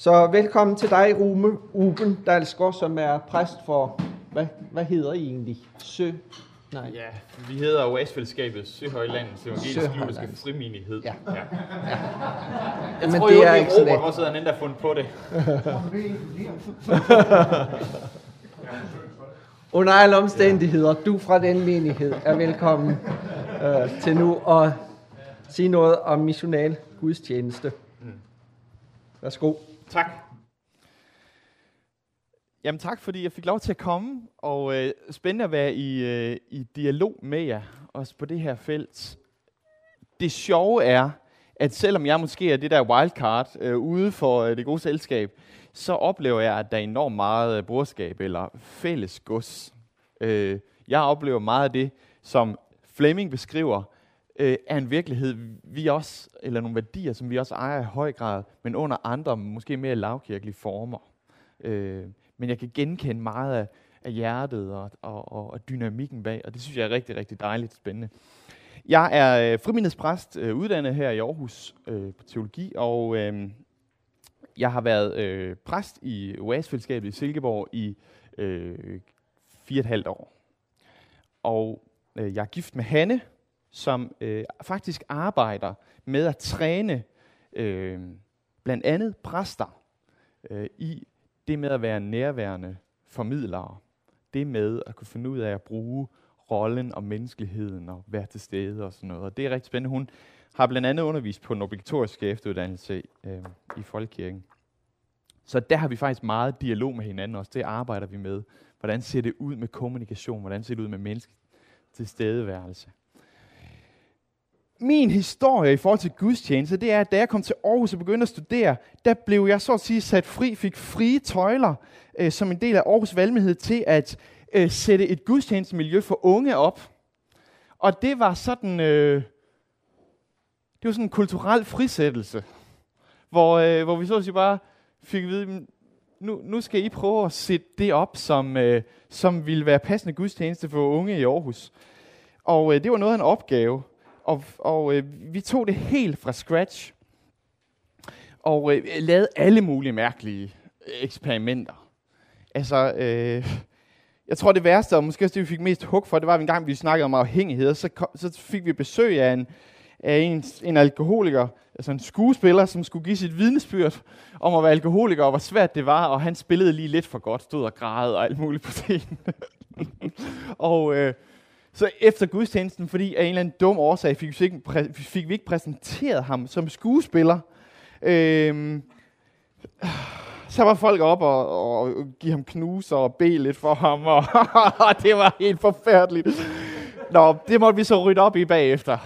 Så velkommen til dig, Rume Uben Dalsgaard, som er præst for, hvad, hvad hedder I egentlig? Sø? Nej. Ja, vi hedder jo Asfældskabet Søhøjlandets Evangelisk Lutherske Frimenighed. Ja. ja. ja. Jeg Men tror det jo, er ikke Robert, hvor sidder han der fundet på det. Under alle omstændigheder, du fra den menighed er velkommen øh, til nu at sige noget om missional gudstjeneste. Mm. Værsgo. Tak. Jamen tak, fordi jeg fik lov til at komme, og øh, spændende at være i, øh, i dialog med jer, også på det her felt. Det sjove er, at selvom jeg måske er det der wildcard øh, ude for øh, det gode selskab, så oplever jeg, at der er enormt meget øh, brorskab eller fælles gods. Øh, jeg oplever meget af det, som Fleming beskriver, øh, er en virkelighed, vi også, eller nogle værdier, som vi også ejer i høj grad, men under andre, måske mere lavkirkelige former. Øh, men jeg kan genkende meget af, af hjertet og, og, og, og dynamikken bag, og det synes jeg er rigtig, rigtig dejligt spændende. Jeg er øh, frimindespræst, øh, uddannet her i Aarhus øh, på teologi, og øh, jeg har været øh, præst i OAS-fællesskabet i Silkeborg i øh, fire og et halvt år. Og øh, jeg er gift med Hanne, som øh, faktisk arbejder med at træne øh, blandt andet præster øh, i det med at være nærværende formidlere. Det med at kunne finde ud af at bruge rollen og menneskeligheden og være til stede og sådan noget. Og det er rigtig spændende. Hun har blandt andet undervist på en obligatorisk efteruddannelse øh, i Folkekirken. Så der har vi faktisk meget dialog med hinanden også. Det arbejder vi med. Hvordan ser det ud med kommunikation? Hvordan ser det ud med menneske tilstedeværelse? Min historie i forhold til gudstjeneste, det er, at da jeg kom til Aarhus og begyndte at studere, der blev jeg så at sige sat fri, fik frie tøjler øh, som en del af Aarhus valgmyndighed til at øh, sætte et gudstjenestemiljø for unge op. Og det var sådan, øh, det var sådan en kulturel frisættelse, hvor, øh, hvor vi så at sige bare fik at vide, nu, nu skal I prøve at sætte det op, som, øh, som ville være passende gudstjeneste for unge i Aarhus. Og øh, det var noget af en opgave og, og øh, vi tog det helt fra scratch, og øh, lavede alle mulige mærkelige øh, eksperimenter. Altså, øh, jeg tror det værste, og måske også det, vi fik mest hug for, det var, at en gang vi snakkede om afhængighed, så, kom, så fik vi besøg af en, af en, en alkoholiker, altså en skuespiller, som skulle give sit vidnesbyrd om at være alkoholiker, og hvor svært det var, og han spillede lige lidt for godt, stod og græd og alt muligt på scenen. og, øh, så efter gudstjenesten, fordi af en eller anden dum årsag, fik vi ikke, præ- fik vi ikke præsenteret ham som skuespiller. Øhm, så var folk op og, og give ham knus og bede lidt for ham, og det var helt forfærdeligt. Nå, det måtte vi så rydde op i bagefter.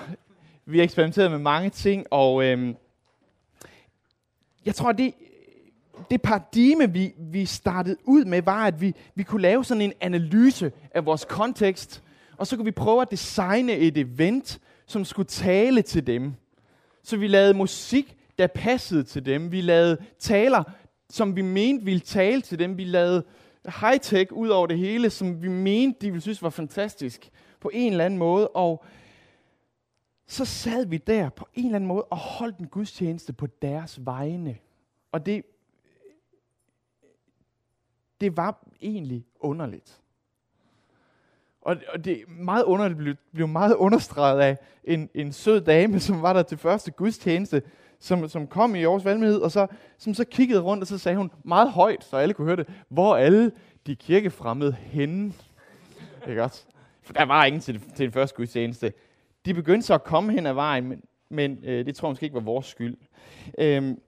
Vi eksperimenterede med mange ting, og øhm, jeg tror, det, det paradigme, vi, vi startede ud med, var, at vi, vi kunne lave sådan en analyse af vores kontekst, og så kunne vi prøve at designe et event, som skulle tale til dem. Så vi lavede musik, der passede til dem. Vi lavede taler, som vi mente ville tale til dem. Vi lavede high-tech ud over det hele, som vi mente, de ville synes var fantastisk på en eller anden måde. Og så sad vi der på en eller anden måde og holdt en gudstjeneste på deres vegne. Og det, det var egentlig underligt. Og, og det er meget underligt, blev, blev meget understreget af en, en sød dame, som var der til første gudstjeneste, som, som kom i års valgmenighed, og så, som så kiggede rundt, og så sagde hun meget højt, så alle kunne høre det, hvor alle de kirkefremmede henne. Ikke også? For der var ingen til, til den første gudstjeneste. De begyndte så at komme hen ad vejen, men, men øh, det tror jeg måske ikke var vores skyld. Øhm,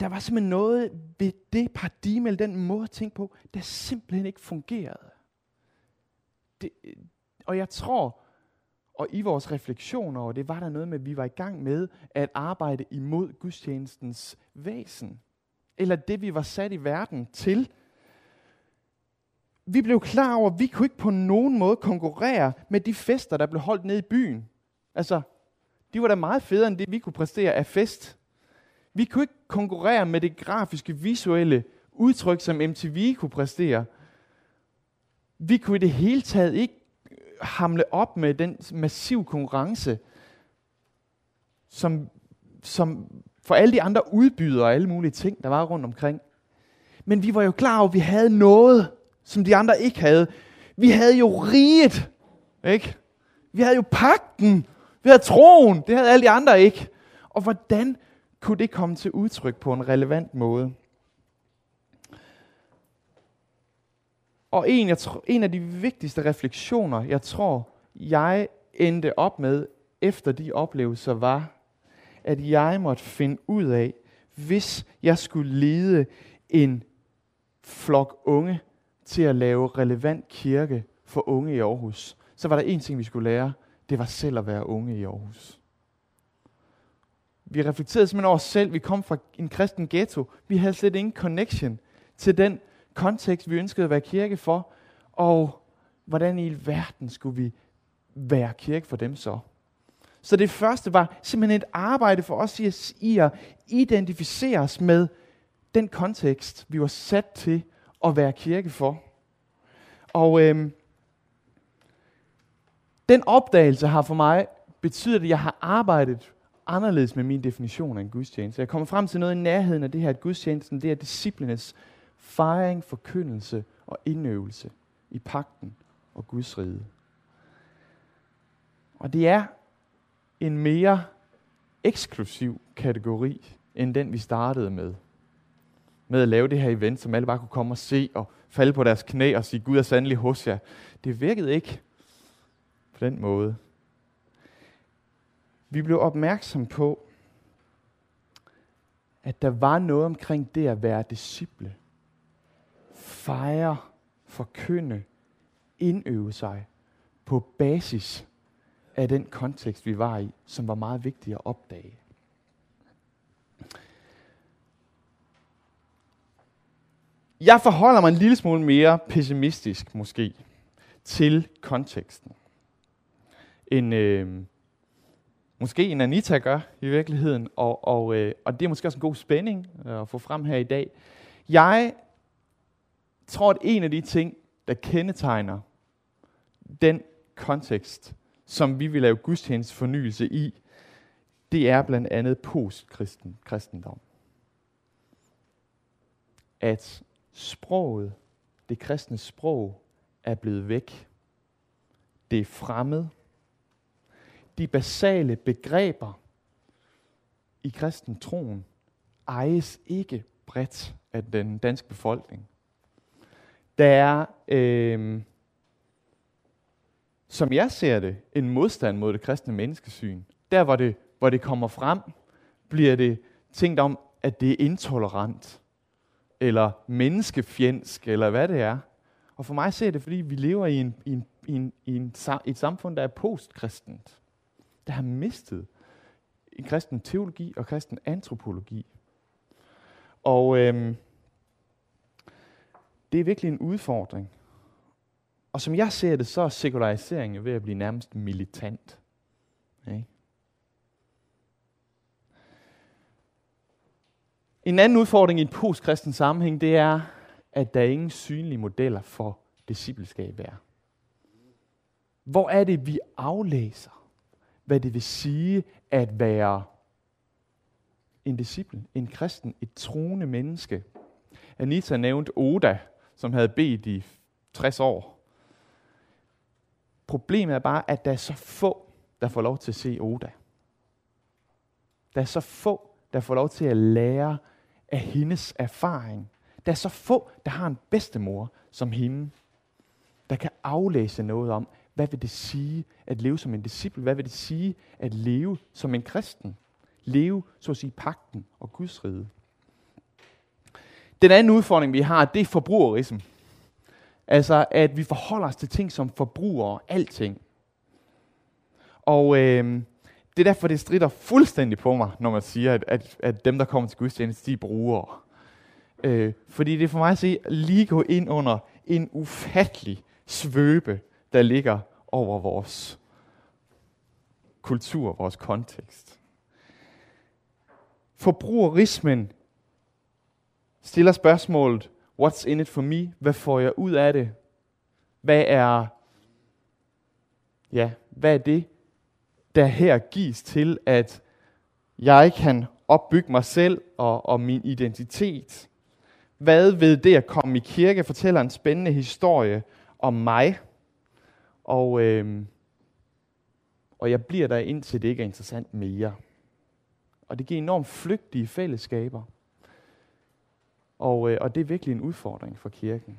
der var simpelthen noget ved det paradigme, eller den måde at tænke på, der simpelthen ikke fungerede det, øh, og jeg tror, og i vores refleksioner og det, var der noget med, at vi var i gang med at arbejde imod gudstjenestens væsen. Eller det, vi var sat i verden til. Vi blev klar over, at vi kunne ikke på nogen måde konkurrere med de fester, der blev holdt nede i byen. Altså, de var da meget federe end det, vi kunne præstere af fest. Vi kunne ikke konkurrere med det grafiske, visuelle udtryk, som MTV kunne præstere vi kunne i det hele taget ikke øh, hamle op med den massiv konkurrence, som, som for alle de andre udbydere og alle mulige ting, der var rundt omkring. Men vi var jo klar over, at vi havde noget, som de andre ikke havde. Vi havde jo riget, ikke? Vi havde jo pakten. Vi havde troen. Det havde alle de andre ikke. Og hvordan kunne det komme til udtryk på en relevant måde? Og en, jeg tr- en af de vigtigste refleksioner, jeg tror, jeg endte op med efter de oplevelser, var, at jeg måtte finde ud af, hvis jeg skulle lede en flok unge til at lave relevant kirke for unge i Aarhus, så var der en ting, vi skulle lære. Det var selv at være unge i Aarhus. Vi reflekterede simpelthen over os selv. Vi kom fra en kristen ghetto. Vi havde slet ingen connection til den kontekst, vi ønskede at være kirke for. Og hvordan i verden skulle vi være kirke for dem så? Så det første var simpelthen et arbejde for os i at identificere os med den kontekst, vi var sat til at være kirke for. Og øhm, den opdagelse har for mig betydet, at jeg har arbejdet anderledes med min definition af en gudstjeneste. Jeg kommer frem til noget i nærheden af det her, at gudstjenesten det er disciplenes fejring, forkyndelse og indøvelse i pakten og Guds rige. Og det er en mere eksklusiv kategori, end den vi startede med. Med at lave det her event, som alle bare kunne komme og se og falde på deres knæ og sige, Gud er sandelig hos jer. Det virkede ikke på den måde. Vi blev opmærksom på, at der var noget omkring det at være disciple. Fejre, forkynde, indøve sig på basis af den kontekst, vi var i, som var meget vigtig at opdage. Jeg forholder mig en lille smule mere pessimistisk måske til konteksten, end øh, måske en Anita gør i virkeligheden, og, og, øh, og det er måske også en god spænding øh, at få frem her i dag. Jeg tror, at en af de ting, der kendetegner den kontekst, som vi vil lave gudstjeneste fornyelse i, det er blandt andet postkristendom. kristendom. At sproget, det kristne sprog, er blevet væk. Det er fremmed. De basale begreber i kristen troen ejes ikke bredt af den danske befolkning. Der er øh, som jeg ser det, en modstand mod det kristne menneskesyn. Der, hvor det, hvor det kommer frem, bliver det tænkt om, at det er intolerant, eller menneskefjendsk, eller hvad det er. Og for mig ser det, fordi vi lever i, en, i, en, i, en, i en, et samfund, der er postkristent, der har mistet en kristen teologi og kristen antropologi. Og øhm, det er virkelig en udfordring. Og som jeg ser det, så er sekulariseringen ved at blive nærmest militant. Okay? En anden udfordring i en postkristen sammenhæng, det er, at der er ingen synlige modeller for discipleskab er. Hvor er det, vi aflæser, hvad det vil sige at være en disciple, en kristen, et troende menneske. Anita nævnte Oda, som havde bedt i 60 år Problemet er bare, at der er så få, der får lov til at se Oda. Der er så få, der får lov til at lære af hendes erfaring. Der er så få, der har en bedstemor som hende, der kan aflæse noget om, hvad vil det sige at leve som en disciple? Hvad vil det sige at leve som en kristen? Leve, så at sige, pakten og Guds rige. Den anden udfordring, vi har, det er forbrugerism. Altså, at vi forholder os til ting som forbrugere, alting. Og øh, det er derfor, det strider fuldstændig på mig, når man siger, at, at, at dem, der kommer til gudstjeneste, de er brugere. Øh, fordi det er for mig at se lige gå ind under en ufattelig svøbe, der ligger over vores kultur, vores kontekst. Forbrugerismen stiller spørgsmålet, What's in it for me? Hvad får jeg ud af det? Hvad er, ja, hvad er det, der her gives til, at jeg kan opbygge mig selv og, og min identitet. Hvad ved det at komme i kirke fortæller en spændende historie om mig. Og, øh, og jeg bliver der indtil det ikke er interessant mere. Og det giver enormt flygtige fællesskaber. Og, øh, og det er virkelig en udfordring for kirken.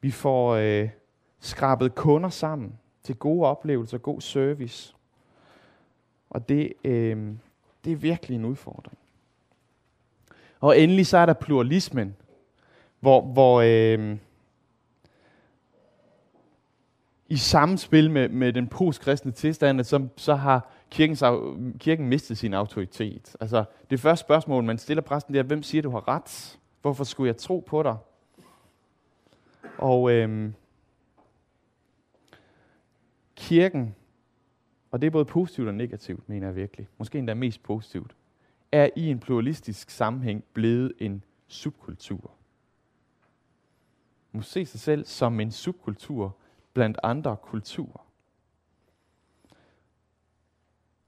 Vi får øh, skrabet kunder sammen til gode oplevelser, god service. Og det, øh, det er virkelig en udfordring. Og endelig så er der pluralismen, hvor, hvor øh, i samspil med, med den postkristne tilstand, så, så har kirkens, kirken mistet sin autoritet. Altså, det første spørgsmål, man stiller præsten, det er, hvem siger, du har ret? Hvorfor skulle jeg tro på dig? Og øhm, kirken, og det er både positivt og negativt, mener jeg virkelig, måske endda mest positivt, er i en pluralistisk sammenhæng blevet en subkultur. Man må se sig selv som en subkultur blandt andre kulturer.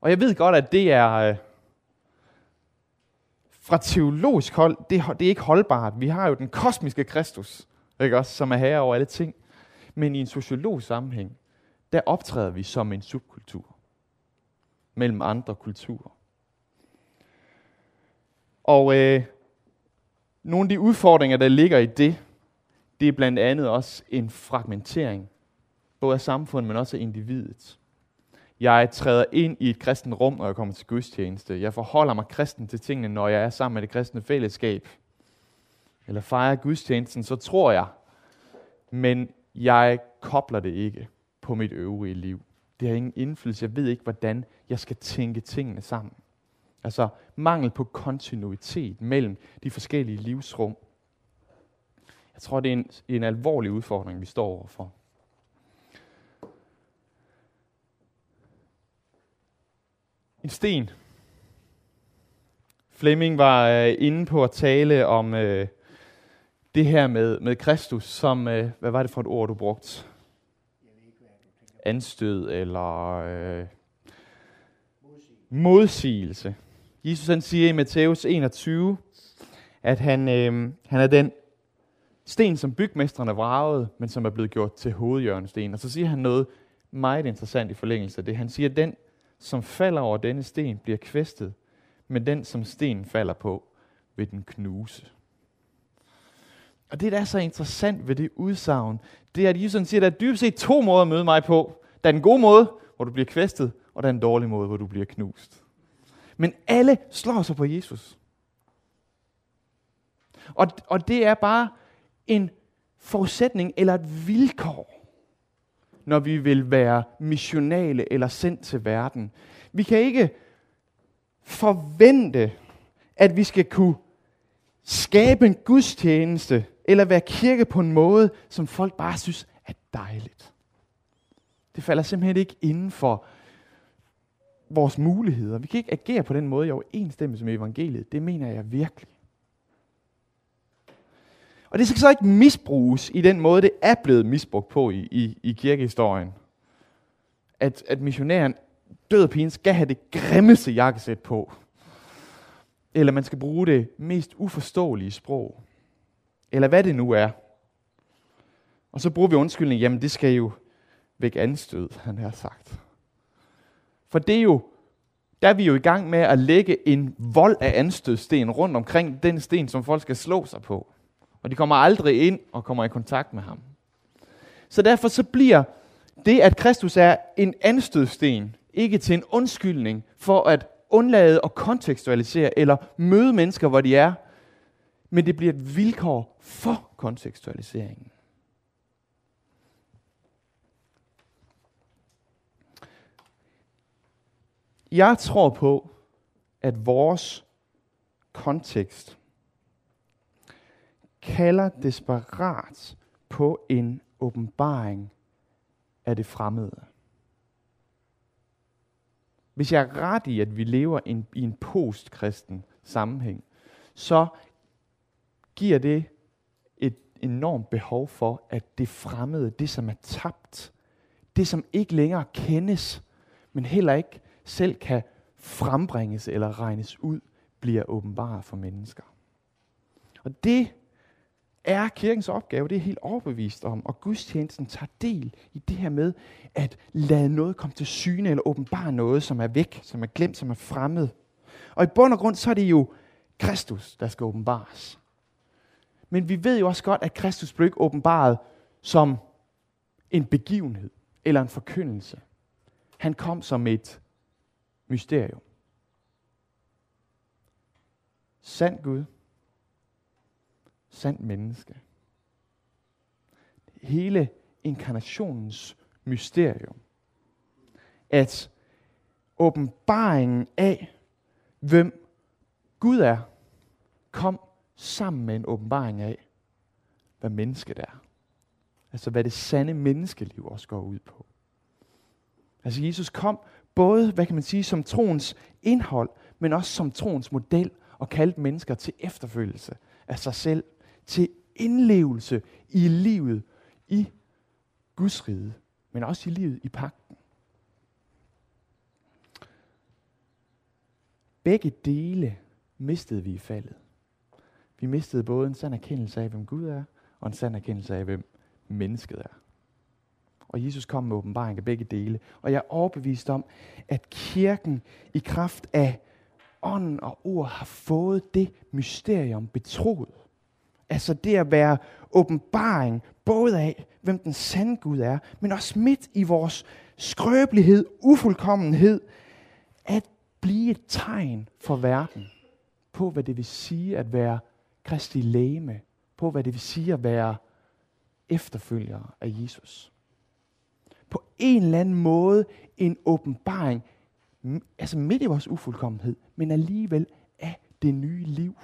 Og jeg ved godt, at det er øh, fra teologisk hold, det, det er ikke holdbart. Vi har jo den kosmiske Kristus, ikke også, som er herre over alle ting. Men i en sociologisk sammenhæng, der optræder vi som en subkultur mellem andre kulturer. Og øh, nogle af de udfordringer, der ligger i det, det er blandt andet også en fragmentering, både af samfundet, men også af individet. Jeg træder ind i et kristent rum, når jeg kommer til gudstjeneste. Jeg forholder mig kristen til tingene, når jeg er sammen med det kristne fællesskab. Eller fejrer gudstjenesten, så tror jeg. Men jeg kobler det ikke på mit øvrige liv. Det har ingen indflydelse. Jeg ved ikke, hvordan jeg skal tænke tingene sammen. Altså mangel på kontinuitet mellem de forskellige livsrum. Jeg tror, det er en, en alvorlig udfordring, vi står overfor. En sten. Flemming var øh, inde på at tale om øh, det her med, med Kristus, som, øh, hvad var det for et ord, du brugte? Anstød eller øh, modsigelse. Jesus han siger i Matthæus 21, at han, øh, han er den sten, som bygmesterne vragede, men som er blevet gjort til hovedhjørnesten. Og så siger han noget meget interessant i forlængelse af det. Han siger, at den som falder over denne sten, bliver kvæstet, men den, som stenen falder på, vil den knuse. Og det, der er så interessant ved det udsagn, det er, at Jesus siger, at der er dybest set to måder at møde mig på. Der er den gode måde, hvor du bliver kvæstet, og der er en dårlig måde, hvor du bliver knust. Men alle slår sig på Jesus. Og, og det er bare en forudsætning eller et vilkår når vi vil være missionale eller sendt til verden. Vi kan ikke forvente, at vi skal kunne skabe en gudstjeneste eller være kirke på en måde, som folk bare synes er dejligt. Det falder simpelthen ikke inden for vores muligheder. Vi kan ikke agere på den måde i overensstemmelse med evangeliet. Det mener jeg virkelig. Og det skal så ikke misbruges i den måde, det er blevet misbrugt på i, i, i kirkehistorien. At, at missionæren død pigen skal have det grimmeste jakkesæt på. Eller man skal bruge det mest uforståelige sprog. Eller hvad det nu er. Og så bruger vi undskyldning, jamen det skal jo væk anstød, han har sagt. For det er jo, der er vi jo i gang med at lægge en vold af anstødsten rundt omkring den sten, som folk skal slå sig på. Og de kommer aldrig ind og kommer i kontakt med ham. Så derfor så bliver det, at Kristus er en anstødsten, ikke til en undskyldning for at undlade at kontekstualisere eller møde mennesker, hvor de er, men det bliver et vilkår for kontekstualiseringen. Jeg tror på, at vores kontekst kalder desperat på en åbenbaring af det fremmede. Hvis jeg er ret i, at vi lever in, i en postkristen sammenhæng, så giver det et enormt behov for, at det fremmede, det som er tabt, det som ikke længere kendes, men heller ikke selv kan frembringes eller regnes ud, bliver åbenbart for mennesker. Og det er kirkens opgave, det er helt overbevist om, og gudstjenesten tager del i det her med at lade noget komme til syne, eller åbenbare noget, som er væk, som er glemt, som er fremmed. Og i bund og grund, så er det jo Kristus, der skal åbenbares. Men vi ved jo også godt, at Kristus blev ikke åbenbaret som en begivenhed eller en forkyndelse. Han kom som et mysterium. Sand Gud. Sand menneske. Hele inkarnationens mysterium. At åbenbaringen af, hvem Gud er, kom sammen med en åbenbaring af, hvad mennesket er. Altså hvad det sande menneskeliv også går ud på. Altså Jesus kom både, hvad kan man sige, som troens indhold, men også som troens model og kaldte mennesker til efterfølgelse af sig selv, til indlevelse i livet i Guds rige, men også i livet i pagten. Begge dele mistede vi i faldet. Vi mistede både en sand erkendelse af, hvem Gud er, og en sand erkendelse af, hvem mennesket er. Og Jesus kom med åbenbaring af begge dele. Og jeg er overbevist om, at kirken i kraft af ånden og ord har fået det mysterium betroet. Altså det at være åbenbaring både af, hvem den sande Gud er, men også midt i vores skrøbelighed, ufuldkommenhed, at blive et tegn for verden på, hvad det vil sige at være Kristi læme, på hvad det vil sige at være efterfølgere af Jesus. På en eller anden måde en åbenbaring, altså midt i vores ufuldkommenhed, men alligevel af det nye liv.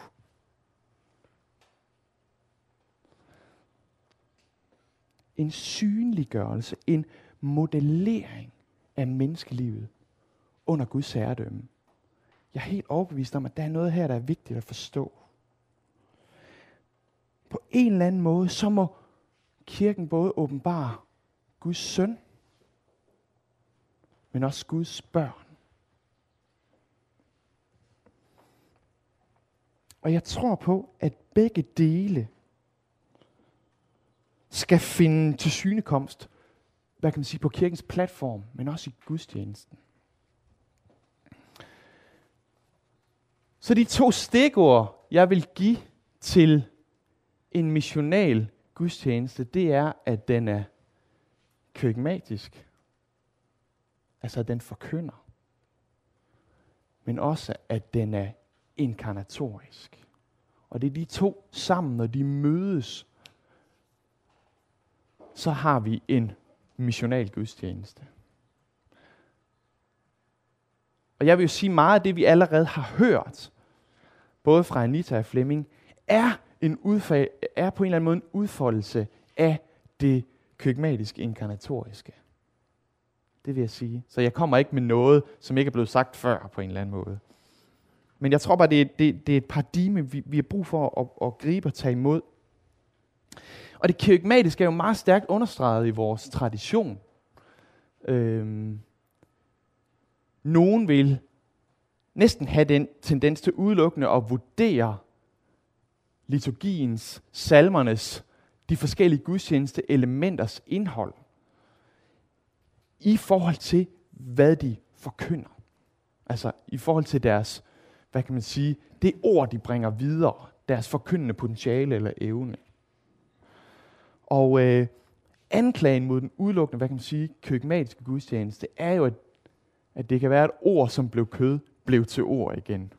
En synliggørelse, en modellering af menneskelivet under Guds herredømme. Jeg er helt overbevist om, at der er noget her, der er vigtigt at forstå. På en eller anden måde, så må kirken både åbenbare Guds søn, men også Guds børn. Og jeg tror på, at begge dele skal finde til synekomst, hvad kan man sige, på kirkens platform, men også i gudstjenesten. Så de to stikord, jeg vil give til en missional gudstjeneste, det er, at den er køkmatisk. Altså, at den forkynder. Men også, at den er inkarnatorisk. Og det er de to sammen, når de mødes, så har vi en missional gudstjeneste. Og jeg vil jo sige meget af det, vi allerede har hørt, både fra Anita og Flemming, er, en udfag, er på en eller anden måde en udfoldelse af det kygmatiske inkarnatoriske. Det vil jeg sige. Så jeg kommer ikke med noget, som ikke er blevet sagt før på en eller anden måde. Men jeg tror bare, det er, det, det er et paradigme, vi, vi har brug for at, at gribe og tage imod. Og det kirkmatiske er jo meget stærkt understreget i vores tradition. Øhm, nogen vil næsten have den tendens til udelukkende at vurdere liturgiens, salmernes, de forskellige gudstjeneste elementers indhold i forhold til, hvad de forkynder. Altså i forhold til deres, hvad kan man sige, det ord, de bringer videre, deres forkyndende potentiale eller evne. Og øh, anklagen mod den udelukkende, hvad kan man sige, køkmatiske gudstjeneste, er jo, at, at det kan være et ord, som blev kød, blev til ord igen.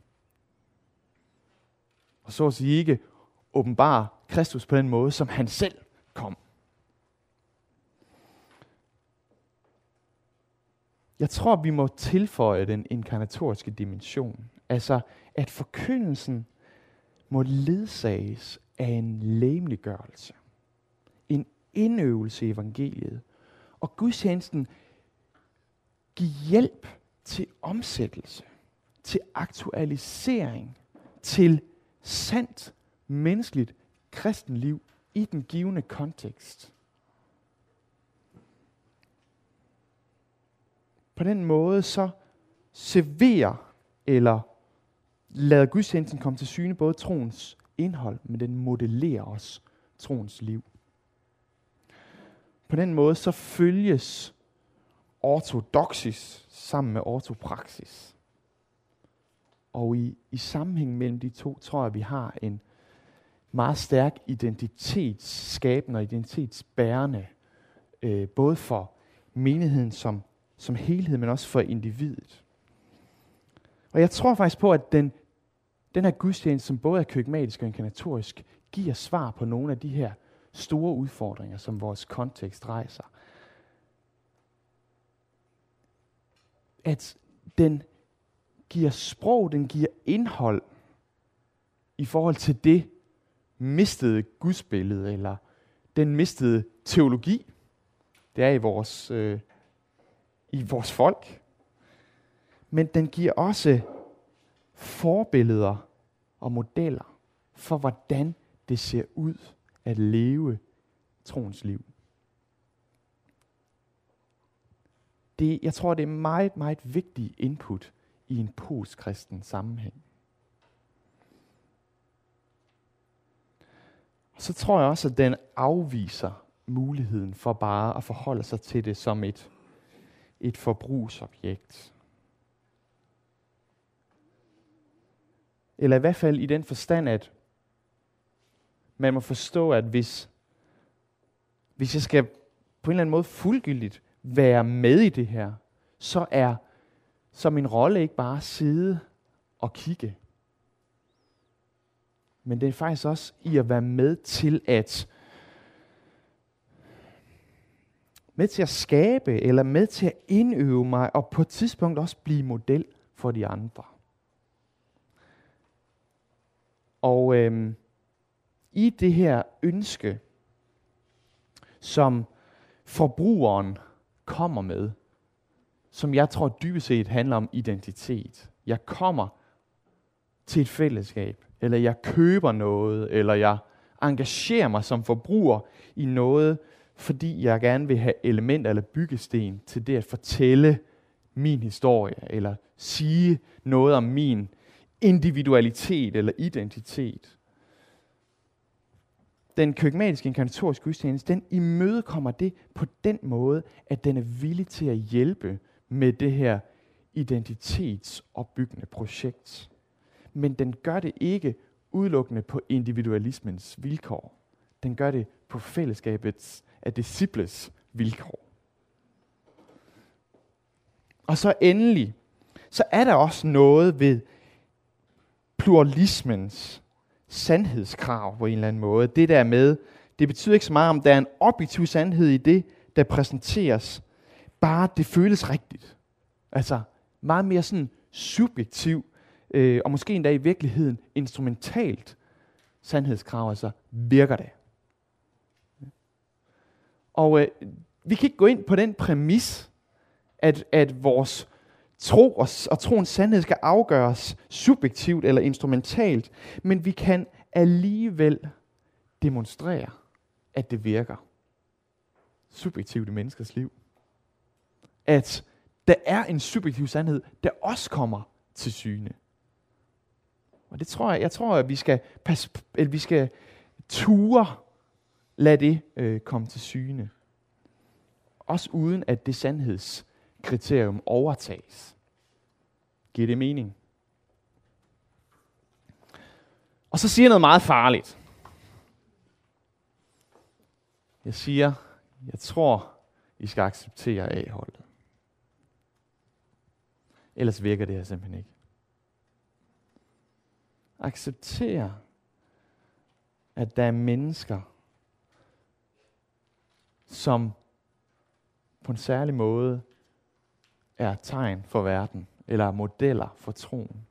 Og så at sige ikke åbenbare Kristus på den måde, som han selv kom. Jeg tror, vi må tilføje den inkarnatoriske dimension. Altså, at forkyndelsen må ledsages af en læmeliggørelse. Indøvelse i evangeliet. Og gudstjenesten give hjælp til omsættelse, til aktualisering, til sandt menneskeligt kristenliv i den givende kontekst. På den måde så serverer eller lader gudstjenesten komme til syne både troens indhold, men den modellerer også troens liv. På den måde så følges ortodoxis sammen med ortopraksis. Og i, i sammenhæng mellem de to, tror jeg, vi har en meget stærk identitetsskabende og identitetsbærende, øh, både for menigheden som, som helhed, men også for individet. Og jeg tror faktisk på, at den, den her gudstjeneste, som både er køkmatisk og inkarnatorisk, giver svar på nogle af de her store udfordringer, som vores kontekst rejser. At den giver sprog, den giver indhold i forhold til det mistede gudsbillede, eller den mistede teologi, det er i vores, øh, i vores folk. Men den giver også forbilleder og modeller for, hvordan det ser ud at leve troens liv. Det, jeg tror, det er meget, meget vigtig input i en postkristen sammenhæng. Så tror jeg også, at den afviser muligheden for bare at forholde sig til det som et, et forbrugsobjekt. Eller i hvert fald i den forstand, at man må forstå, at hvis, hvis jeg skal på en eller anden måde fuldgyldigt være med i det her, så er så min rolle ikke bare at sidde og kigge, men det er faktisk også i at være med til at med til at skabe, eller med til at indøve mig, og på et tidspunkt også blive model for de andre. Og øhm, i det her ønske, som forbrugeren kommer med, som jeg tror dybest set handler om identitet. Jeg kommer til et fællesskab, eller jeg køber noget, eller jeg engagerer mig som forbruger i noget, fordi jeg gerne vil have elementer eller byggesten til det at fortælle min historie, eller sige noget om min individualitet eller identitet. Den køkkenmatiske inkarnatoriske gudstjeneste, den imødekommer det på den måde, at den er villig til at hjælpe med det her identitetsopbyggende projekt. Men den gør det ikke udelukkende på individualismens vilkår. Den gør det på fællesskabets af disciples vilkår. Og så endelig, så er der også noget ved pluralismens sandhedskrav på en eller anden måde. Det der med, det betyder ikke så meget, om der er en objektiv sandhed i det, der præsenteres. Bare det føles rigtigt. Altså meget mere sådan subjektiv, øh, og måske endda i virkeligheden instrumentalt sandhedskrav. Altså virker det? Og øh, vi kan ikke gå ind på den præmis, at, at vores tro og, og troens sandhed skal afgøres subjektivt eller instrumentalt, men vi kan alligevel demonstrere, at det virker subjektivt i menneskers liv. At der er en subjektiv sandhed, der også kommer til syne. Og det tror jeg, jeg tror, at vi skal, passe, at vi skal ture lad det øh, komme til syne. Også uden at det sandheds kriterium overtages. Giver det mening? Og så siger jeg noget meget farligt. Jeg siger, jeg tror, I skal acceptere A-holdet. Ellers virker det her simpelthen ikke. Acceptere, at der er mennesker, som på en særlig måde er tegn for verden, eller modeller for troen.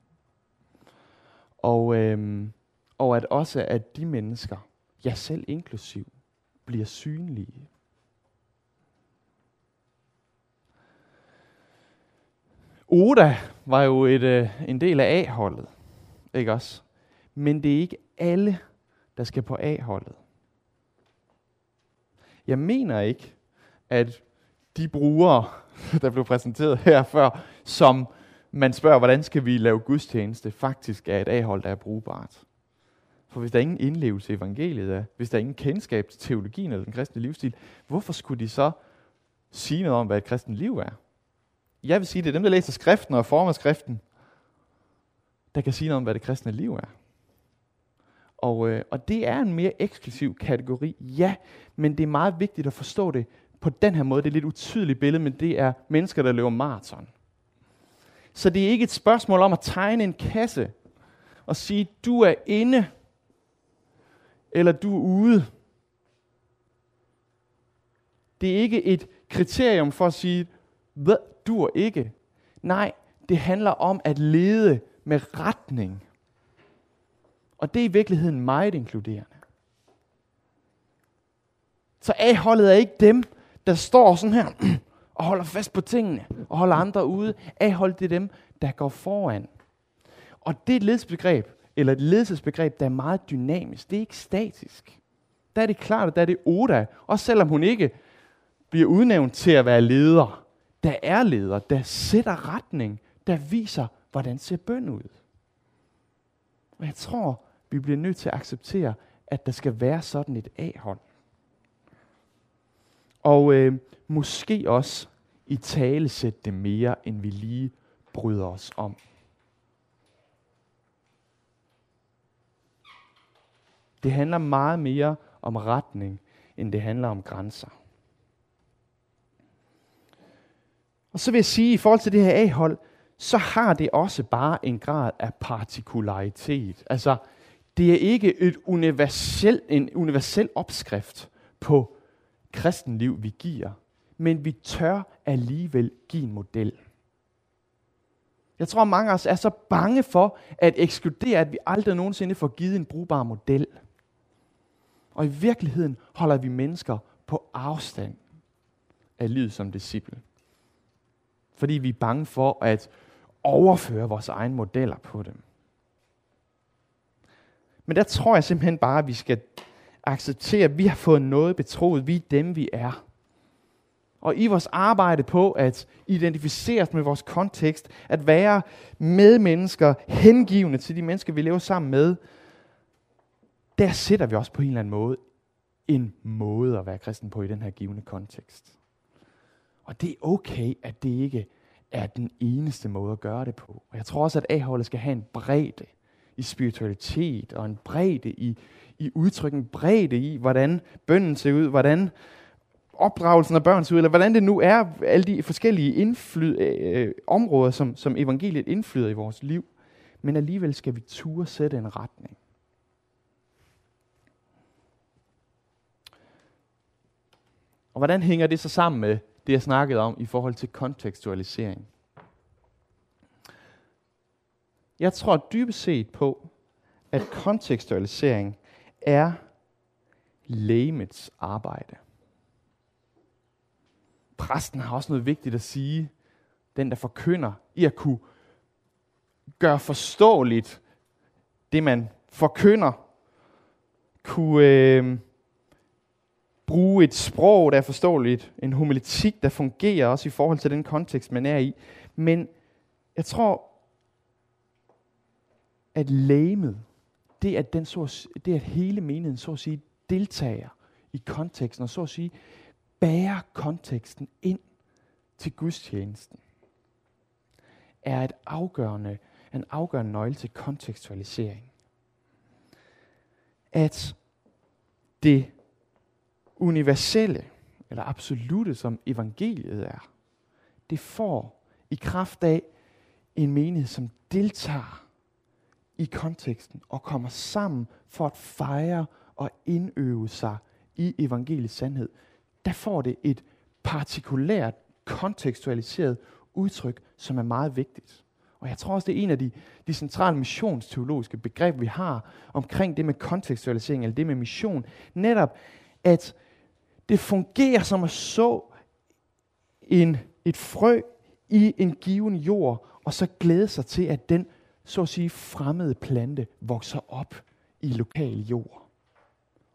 Og, øhm, og at også at de mennesker, jeg selv inklusiv, bliver synlige. Oda var jo et, øh, en del af A-holdet, ikke også? Men det er ikke alle, der skal på A-holdet. Jeg mener ikke, at de brugere, der blev præsenteret her før, som man spørger, hvordan skal vi lave gudstjeneste, faktisk er et A-hold, der er brugbart. For hvis der ingen indlevelse i evangeliet er, hvis der ingen kendskab til teologien eller den kristne livsstil, hvorfor skulle de så sige noget om, hvad et kristent liv er? Jeg vil sige, det er dem, der læser skriften og former skriften, der kan sige noget om, hvad det kristne liv er. Og, øh, og det er en mere eksklusiv kategori, ja, men det er meget vigtigt at forstå det på den her måde. Det er et lidt utydeligt billede, men det er mennesker, der løber maraton. Så det er ikke et spørgsmål om at tegne en kasse og sige, du er inde, eller du er ude. Det er ikke et kriterium for at sige, hvad du er ikke. Nej, det handler om at lede med retning. Og det er i virkeligheden meget inkluderende. Så A-holdet er ikke dem, der står sådan her og holder fast på tingene og holder andre ude. A-holdet det dem, der går foran. Og det er et ledelsesbegreb, eller et ledelsesbegreb, der er meget dynamisk. Det er ikke statisk. Der er det klart, at der er det Oda, også selvom hun ikke bliver udnævnt til at være leder. Der er leder, der sætter retning, der viser, hvordan ser bøn ud. Og jeg tror, vi bliver nødt til at acceptere, at der skal være sådan et A-hånd. Og øh, måske også i tale sætte det mere, end vi lige bryder os om. Det handler meget mere om retning, end det handler om grænser. Og så vil jeg sige, i forhold til det her A-hold, så har det også bare en grad af partikularitet. Altså, det er ikke et universel, en universel opskrift på kristenliv, vi giver, men vi tør alligevel give en model. Jeg tror, mange af os er så bange for at ekskludere, at vi aldrig nogensinde får givet en brugbar model. Og i virkeligheden holder vi mennesker på afstand af livet som disciple. Fordi vi er bange for at overføre vores egne modeller på dem. Men der tror jeg simpelthen bare, at vi skal acceptere, at vi har fået noget betroet. Vi er dem, vi er. Og i vores arbejde på at identificere os med vores kontekst, at være medmennesker, hengivende til de mennesker, vi lever sammen med, der sætter vi også på en eller anden måde en måde at være kristen på i den her givende kontekst. Og det er okay, at det ikke er den eneste måde at gøre det på. Og jeg tror også, at A-holdet skal have en bredde i spiritualitet, og en bredde i, i udtryk, en bredde i, hvordan bønden ser ud, hvordan opdragelsen af børn ser ud, eller hvordan det nu er, alle de forskellige indflyd, øh, øh områder, som, som evangeliet indflyder i vores liv. Men alligevel skal vi ture sætte en retning. Og hvordan hænger det så sammen med det, jeg snakkede om i forhold til kontekstualisering? Jeg tror dybest set på, at kontekstualisering er lægemets arbejde. Præsten har også noget vigtigt at sige, den der forkynder, i at kunne gøre forståeligt det, man forkynder, kunne øh, bruge et sprog, der er forståeligt, en homiletik, der fungerer også i forhold til den kontekst, man er i. Men jeg tror, at lægemet, det er, den, så, det er at hele menigheden så at sige deltager i konteksten, og så at sige bærer konteksten ind til gudstjenesten, er et afgørende, en afgørende nøgle til kontekstualisering. At det universelle, eller absolute, som evangeliet er, det får i kraft af en menighed, som deltager i konteksten og kommer sammen for at fejre og indøve sig i evangelisk sandhed, der får det et partikulært, kontekstualiseret udtryk, som er meget vigtigt. Og jeg tror også, det er en af de, de centrale missionsteologiske begreber, vi har omkring det med kontekstualisering, eller det med mission. Netop, at det fungerer som at så en, et frø i en given jord, og så glæde sig til, at den så at sige, fremmede plante vokser op i lokal jord.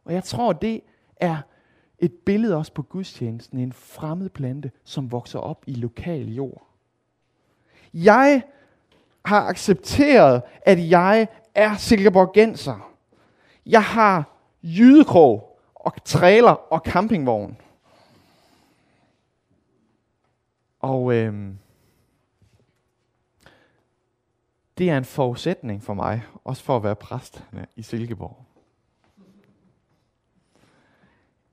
Og jeg tror, det er et billede også på gudstjenesten. En fremmed plante, som vokser op i lokal jord. Jeg har accepteret, at jeg er silkeborgenser. Jeg har jydekrog og trailer og campingvogn. Og øhm, det er en forudsætning for mig, også for at være præst i Silkeborg.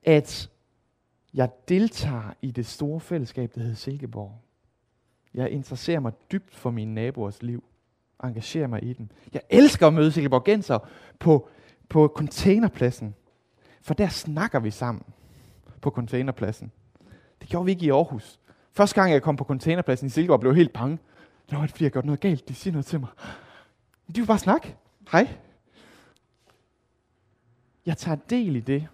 At jeg deltager i det store fællesskab, der hedder Silkeborg. Jeg interesserer mig dybt for mine naboers liv. Engagerer mig i dem. Jeg elsker at møde Silkeborgenser på, på containerpladsen. For der snakker vi sammen på containerpladsen. Det gjorde vi ikke i Aarhus. Første gang jeg kom på containerpladsen i Silkeborg, blev jeg helt bange. Det er fordi jeg gjort noget galt. De siger noget til mig. De vil bare snakke. Hej. Jeg tager del i det,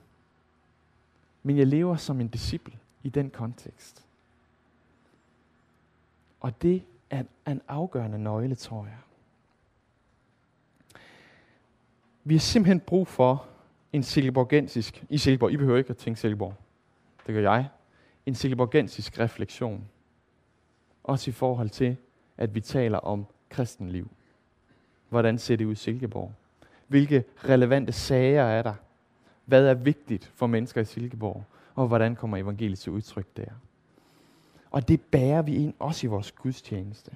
men jeg lever som en disciple i den kontekst. Og det er en afgørende nøgle, tror jeg. Vi har simpelthen brug for en silkeborgensisk, i Silkeborg, I behøver ikke at tænke Silkeborg, det gør jeg, en silkeborgensisk refleksion. Også i forhold til, at vi taler om kristenliv. Hvordan ser det ud i Silkeborg? Hvilke relevante sager er der? Hvad er vigtigt for mennesker i Silkeborg? Og hvordan kommer evangeliet til udtryk der? Og det bærer vi ind også i vores gudstjeneste.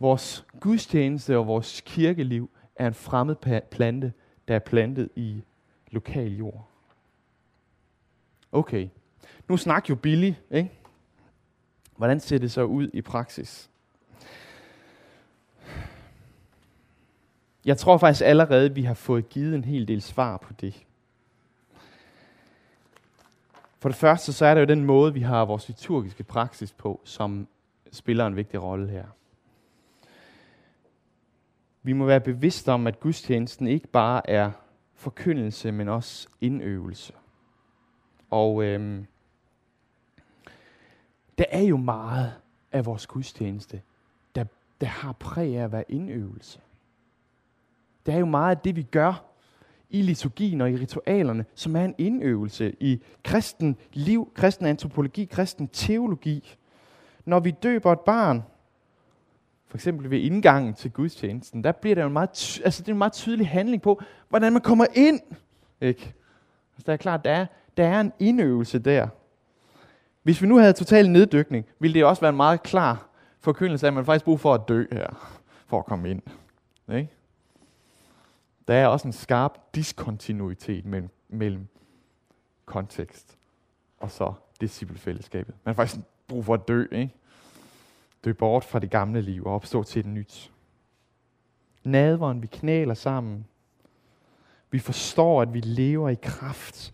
Vores gudstjeneste og vores kirkeliv er en fremmed plante, der er plantet i lokal jord. Okay, nu snakker jo Billy, ikke? Hvordan ser det så ud i praksis? Jeg tror faktisk allerede, at vi har fået givet en hel del svar på det. For det første, så er det jo den måde, vi har vores liturgiske praksis på, som spiller en vigtig rolle her. Vi må være bevidste om, at gudstjenesten ikke bare er forkyndelse, men også indøvelse. Og øhm, der er jo meget af vores gudstjeneste, der, der har præg af at være indøvelse. Der er jo meget af det, vi gør i liturgien og i ritualerne, som er en indøvelse i kristen liv, kristen antropologi, kristen teologi. Når vi døber et barn, for eksempel ved indgangen til gudstjenesten, der bliver der en meget, altså det er en meget tydelig handling på, hvordan man kommer ind. Ikke? Altså det er klart, der er, der er en indøvelse der. Hvis vi nu havde total neddykning, ville det også være en meget klar forkyndelse af, at man faktisk brug for at dø her, for at komme ind. Ikke? Der er også en skarp diskontinuitet mellem, mellem kontekst og så disciplefællesskabet. Man har faktisk brug for at dø, ikke? Dø bort fra det gamle liv og opstå til det nyt. Nadveren, vi knæler sammen. Vi forstår, at vi lever i kraft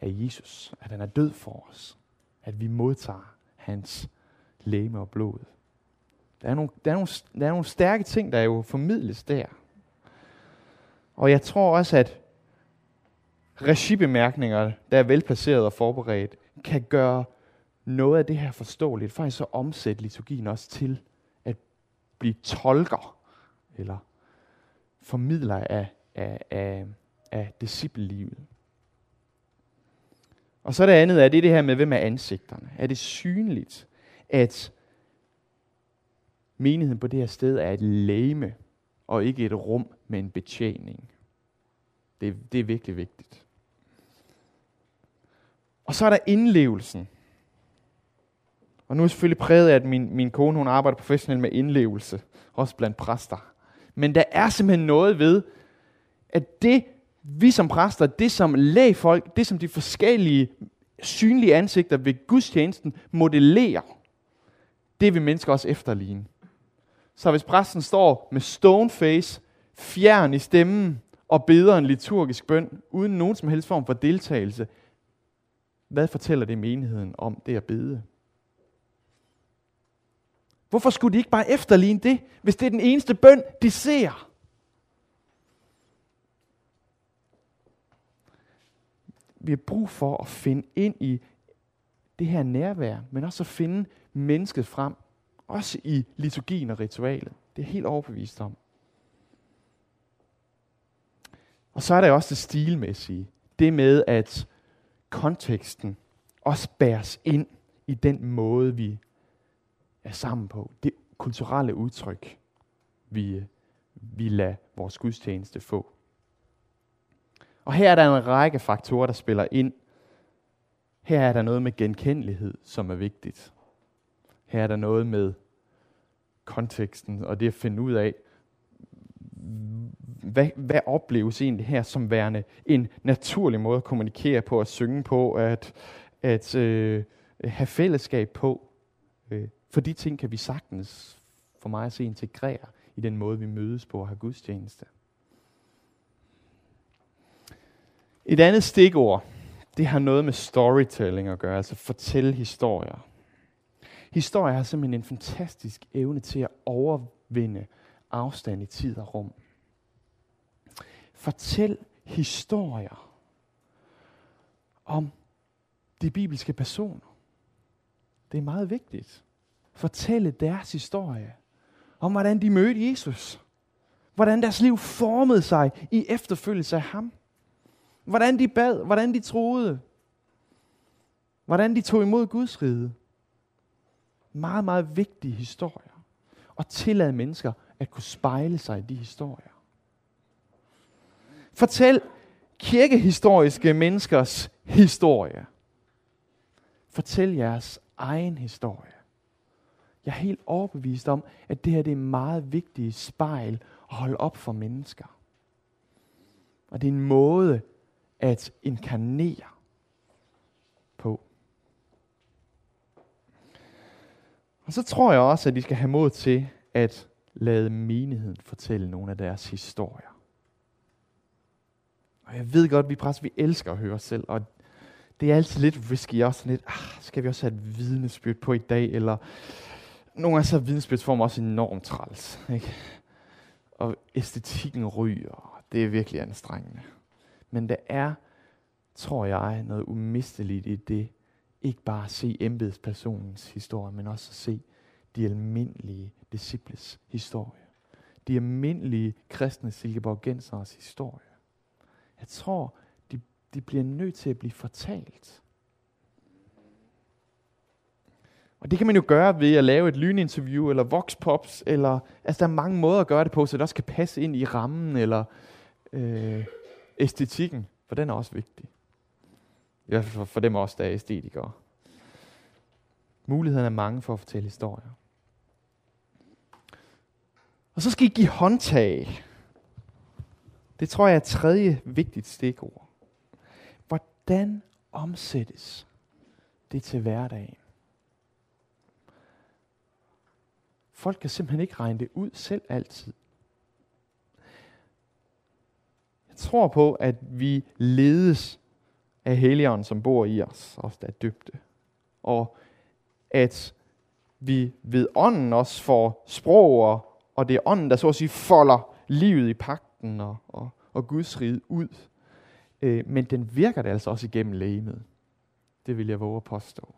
af Jesus. At han er død for os. At vi modtager hans læme og blod. Der er, nogle, der, er nogle, der er nogle stærke ting, der jo formidles der. Og jeg tror også, at regibemærkninger, der er velplaceret og forberedt, kan gøre noget af det her forståeligt. Faktisk så omsætte liturgien også til at blive tolker, eller formidler af, af, af, af disciplelivet. Og så det andet er det, det her med, hvem er ansigterne? Er det synligt, at menigheden på det her sted er et læme, og ikke et rum med en betjening. Det, det er virkelig vigtigt. Og så er der indlevelsen. Og nu er jeg selvfølgelig præget af, at min, min kone hun arbejder professionelt med indlevelse, også blandt præster. Men der er simpelthen noget ved, at det vi som præster, det som lægfolk, det som de forskellige synlige ansigter ved gudstjenesten modellerer, det vil mennesker også efterligne. Så hvis præsten står med stone face, fjern i stemmen og beder en liturgisk bøn, uden nogen som helst form for deltagelse, hvad fortæller det menigheden om det at bede? Hvorfor skulle de ikke bare efterligne det, hvis det er den eneste bøn, de ser? Vi har brug for at finde ind i det her nærvær, men også at finde mennesket frem også i liturgien og ritualet. Det er helt overbevist om. Og så er der også det stilmæssige. Det med, at konteksten også bæres ind i den måde, vi er sammen på. Det, kulturelle udtryk, vi, vi lader vores gudstjeneste få. Og her er der en række faktorer, der spiller ind. Her er der noget med genkendelighed, som er vigtigt. Her er der noget med konteksten, og det at finde ud af, hvad, hvad opleves egentlig her som værende en naturlig måde at kommunikere på, at synge på, at, at øh, have fællesskab på. Øh, for de ting kan vi sagtens, for mig at se, integrere i den måde, vi mødes på og har gudstjeneste. Et andet stikord, det har noget med storytelling at gøre, altså fortælle historier. Historier har simpelthen en fantastisk evne til at overvinde afstand i tid og rum. Fortæl historier om de bibelske personer. Det er meget vigtigt. Fortælle deres historie om, hvordan de mødte Jesus. Hvordan deres liv formede sig i efterfølgelse af ham. Hvordan de bad, hvordan de troede. Hvordan de tog imod Guds rige. Meget, meget vigtige historier. Og tillade mennesker at kunne spejle sig i de historier. Fortæl kirkehistoriske menneskers historie. Fortæl jeres egen historie. Jeg er helt overbevist om, at det her det er en meget vigtige spejl at holde op for mennesker. Og det er en måde at inkarnere på. Og så tror jeg også, at de skal have mod til at lade menigheden fortælle nogle af deres historier. Og jeg ved godt, at vi præster, vi elsker at høre os selv, og det er altid lidt risky også lidt, ah, skal vi også have et vidnesbyrd på i dag, eller nogle gange så er vidnesbyrdsform også enormt træls. Ikke? Og æstetikken ryger, det er virkelig anstrengende. Men der er, tror jeg, noget umisteligt i det, ikke bare at se embedspersonens historie, men også at se de almindelige disciples historie. De almindelige kristne silkeborgensers historie. Jeg tror, de, de bliver nødt til at blive fortalt. Og det kan man jo gøre ved at lave et lyninterview, eller voxpops, eller altså der er mange måder at gøre det på, så det også kan passe ind i rammen, eller øh, æstetikken, for den er også vigtig. I hvert fald for, for dem også, der er æstetikere. Mulighederne er mange for at fortælle historier. Og så skal I give håndtag. Det tror jeg er et tredje vigtigt stikord. Hvordan omsættes det til hverdagen? Folk kan simpelthen ikke regne det ud selv altid. Jeg tror på, at vi ledes af Helligånden, som bor i os, os der er døbte. Og at vi ved ånden også får sprog, og, og det er ånden, der så at sige folder livet i pagten og, og, og Guds rige ud. Øh, men den virker det altså også igennem lægemet. Det vil jeg våge at påstå.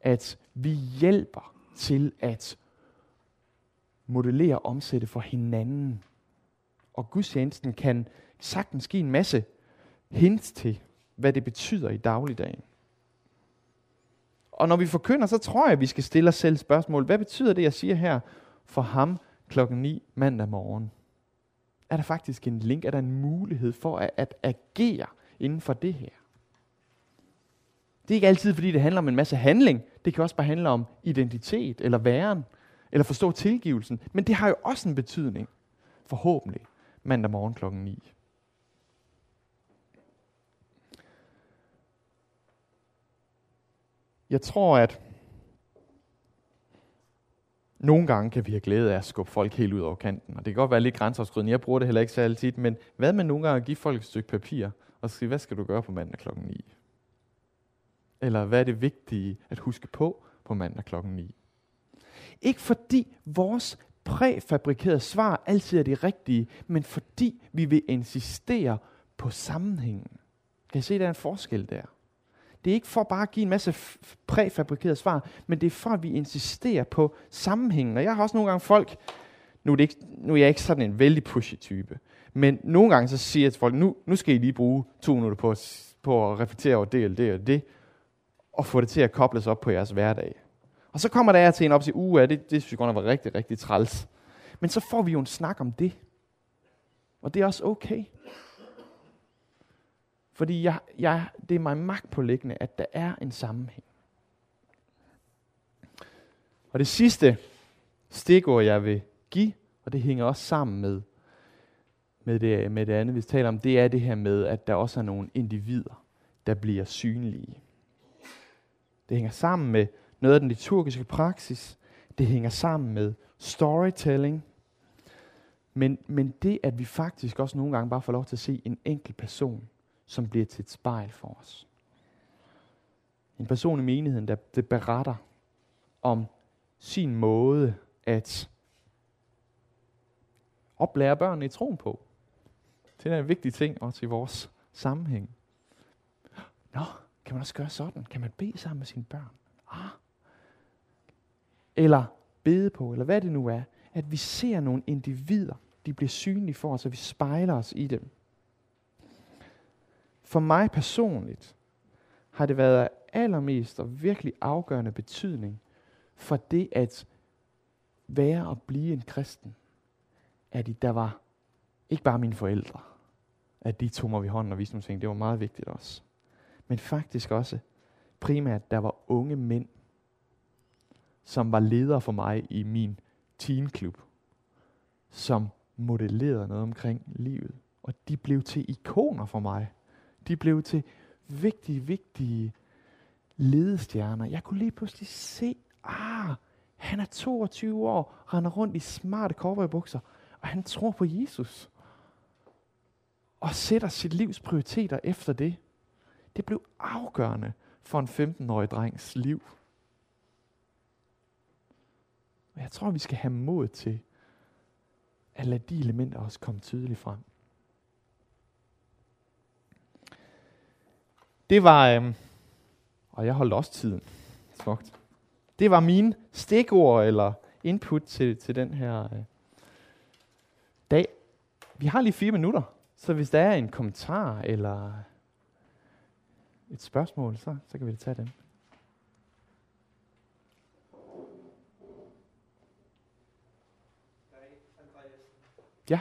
At vi hjælper til at modellere og omsætte for hinanden. Og gudstjenesten kan sagtens give en masse hints til, hvad det betyder i dagligdagen. Og når vi forkynder, så tror jeg, at vi skal stille os selv spørgsmål. Hvad betyder det, jeg siger her for ham klokken 9 mandag morgen? Er der faktisk en link? Er der en mulighed for at, at agere inden for det her? Det er ikke altid, fordi det handler om en masse handling. Det kan også bare handle om identitet, eller væren, eller forstå tilgivelsen. Men det har jo også en betydning, forhåbentlig, mandag morgen klokken 9. Jeg tror, at nogle gange kan vi have glæde af at skubbe folk helt ud over kanten. Og det kan godt være lidt grænseoverskridende. Jeg bruger det heller ikke særlig tit. Men hvad med nogle gange at give folk et stykke papir og sige, hvad skal du gøre på mandag klokken 9? Eller hvad er det vigtige at huske på på mandag klokken 9? Ikke fordi vores præfabrikerede svar altid er det rigtige, men fordi vi vil insistere på sammenhængen. Kan I se, der er en forskel der? Det er ikke for bare at give en masse præfabrikerede svar, men det er for, at vi insisterer på sammenhængen. Og jeg har også nogle gange folk, nu er, det ikke, nu er jeg ikke sådan en vældig pushy type, men nogle gange så siger jeg til folk, nu, nu skal I lige bruge to minutter på, på at reflektere over det og det og det, og få det til at kobles op på jeres hverdag. Og så kommer der til en op og siger, uh, det, det synes jeg godt var rigtig, rigtig træls. Men så får vi jo en snak om det. Og det er også okay. Fordi jeg, jeg, det er mig magtpålæggende, at der er en sammenhæng. Og det sidste stikord, jeg vil give, og det hænger også sammen med, med, det, med det andet, vi taler om, det er det her med, at der også er nogle individer, der bliver synlige. Det hænger sammen med noget af den liturgiske praksis. Det hænger sammen med storytelling. Men, men det, at vi faktisk også nogle gange bare får lov til at se en enkelt person, som bliver til et spejl for os. En person i menigheden, der, det beretter om sin måde at oplære børnene i troen på. Det er en vigtig ting også i vores sammenhæng. Nå, kan man også gøre sådan? Kan man bede sammen med sine børn? Ah. Eller bede på, eller hvad det nu er. At vi ser nogle individer, de bliver synlige for os, og vi spejler os i dem. For mig personligt har det været af allermest og virkelig afgørende betydning for det at være og blive en kristen, at der var ikke bare mine forældre, at de tog mig ved hånden og viste nogle ting, det var meget vigtigt også. Men faktisk også primært, der var unge mænd, som var ledere for mig i min teenklub, som modellerede noget omkring livet. Og de blev til ikoner for mig. De blev til vigtige, vigtige ledestjerner. Jeg kunne lige pludselig se, ah, han er 22 år, render rundt i smarte cowboybukser, og han tror på Jesus. Og sætter sit livs prioriteter efter det. Det blev afgørende for en 15-årig drengs liv. Og jeg tror, vi skal have mod til at lade de elementer også komme tydeligt frem. Det var, øhm, og jeg holdt også tiden. Smukt. Det var mine stikord eller input til, til den her øh, dag. Vi har lige fire minutter, så hvis der er en kommentar eller et spørgsmål, så, så kan vi tage den. Ja.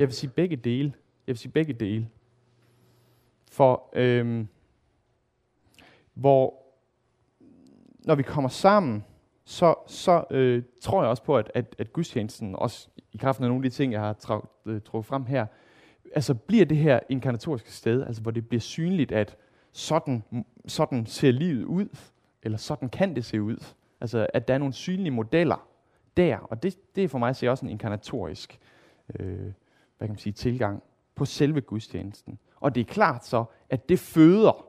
Jeg vil sige begge dele. Jeg vil sige begge dele. For øhm, hvor når vi kommer sammen, så, så øh, tror jeg også på, at, at, at gudstjenesten, også i kraft af nogle af de ting, jeg har tra- øh, trukket frem her, altså bliver det her inkarnatoriske sted, altså hvor det bliver synligt, at sådan, sådan ser livet ud, eller sådan kan det se ud. Altså at der er nogle synlige modeller der, og det, det er for mig at se også en inkarnatorisk øh, hvad kan man sige, tilgang på selve gudstjenesten. Og det er klart så, at det føder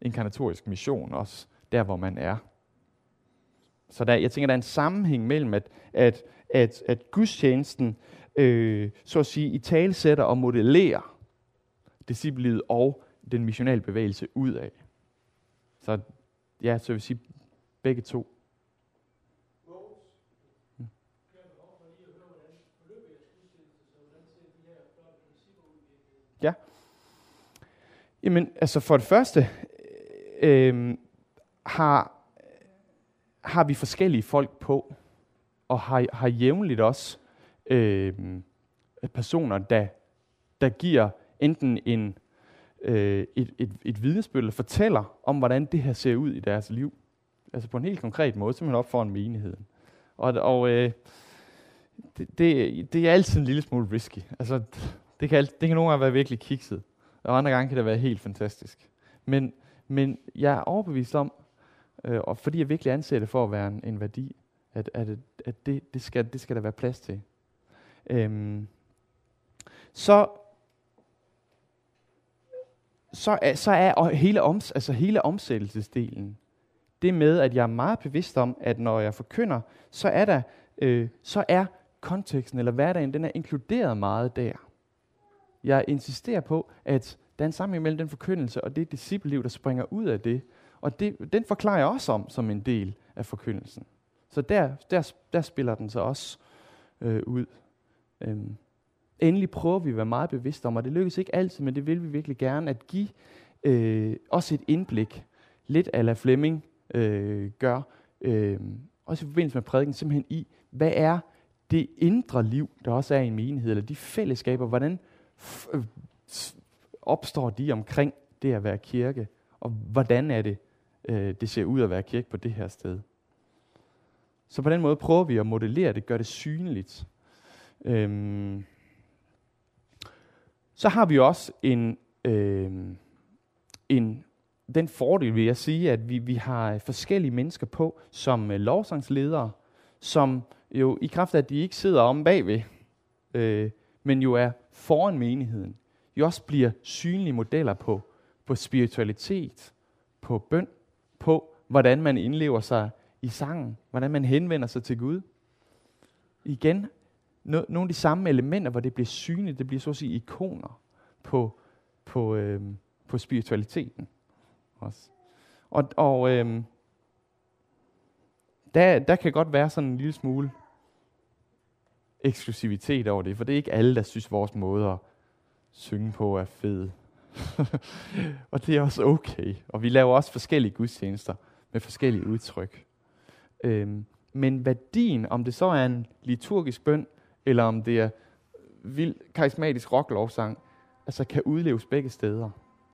inkarnatorisk mission også, der hvor man er. Så der, jeg tænker, der er en sammenhæng mellem, at, at, at, at gudstjenesten, øh, så at sige, i talsætter og modellerer disciplivet og den missionale bevægelse ud af. Så ja, så jeg vil sige begge to. Ja. Jamen, altså for det første, øh, har, har vi forskellige folk på, og har, har jævnligt også øh, personer, der, der giver enten en, øh, et, et, et vidnesbyrd, eller fortæller om, hvordan det her ser ud i deres liv. Altså på en helt konkret måde, simpelthen op for en menighed. Og, og øh, det, det, det er altid en lille smule risky. Altså, det kan, det kan nogle gange være virkelig kikset, og andre gange kan det være helt fantastisk. Men, men jeg er overbevist om, øh, og fordi jeg virkelig anser det for at være en, en værdi, at, at, at det, det, skal, det skal der være plads til. Øhm, så så er, så er hele, oms, altså hele omsættelsesdelen det med, at jeg er meget bevidst om, at når jeg forkynder, så er der, øh, så er konteksten eller hverdagen, den er inkluderet meget der. Jeg insisterer på, at Der er en sammenhæng mellem den forkyndelse og det discipleliv, der springer ud af det. Og det, den forklarer jeg også om som en del af forkyndelsen. Så der, der, der spiller den så også øh, ud. Øhm. Endelig prøver vi at være meget bevidste om, og det lykkes ikke altid, men det vil vi virkelig gerne, at give øh, også et indblik, lidt ala Flemming øh, gør, øh, også i forbindelse med prædiken, simpelthen i, hvad er det indre liv, der også er i en menighed, eller de fællesskaber, hvordan øh, Øh, opstår de omkring det at være kirke, og hvordan er det, øh, det ser ud at være kirke på det her sted. Så på den måde prøver vi at modellere det, gøre det synligt. Øhm. Så har vi også en, øhm, en den fordel, vil jeg sige, at vi, vi har forskellige mennesker på som øh, lovsangsledere, som jo i kraft af, at de ikke sidder om bagved, øh, men jo er foran menigheden, jo også bliver synlige modeller på, på spiritualitet, på bøn, på hvordan man indlever sig i sangen, hvordan man henvender sig til Gud. Igen, no, nogle af de samme elementer, hvor det bliver synligt, det bliver så at sige ikoner på, på, øh, på spiritualiteten også. Og, og øh, der, der kan godt være sådan en lille smule eksklusivitet over det, for det er ikke alle, der synes, vores måde at synge på er fed. og det er også okay. Og vi laver også forskellige gudstjenester med forskellige udtryk. Øhm, men værdien, om det så er en liturgisk bøn, eller om det er vild karismatisk rocklovsang, altså kan udleves begge steder.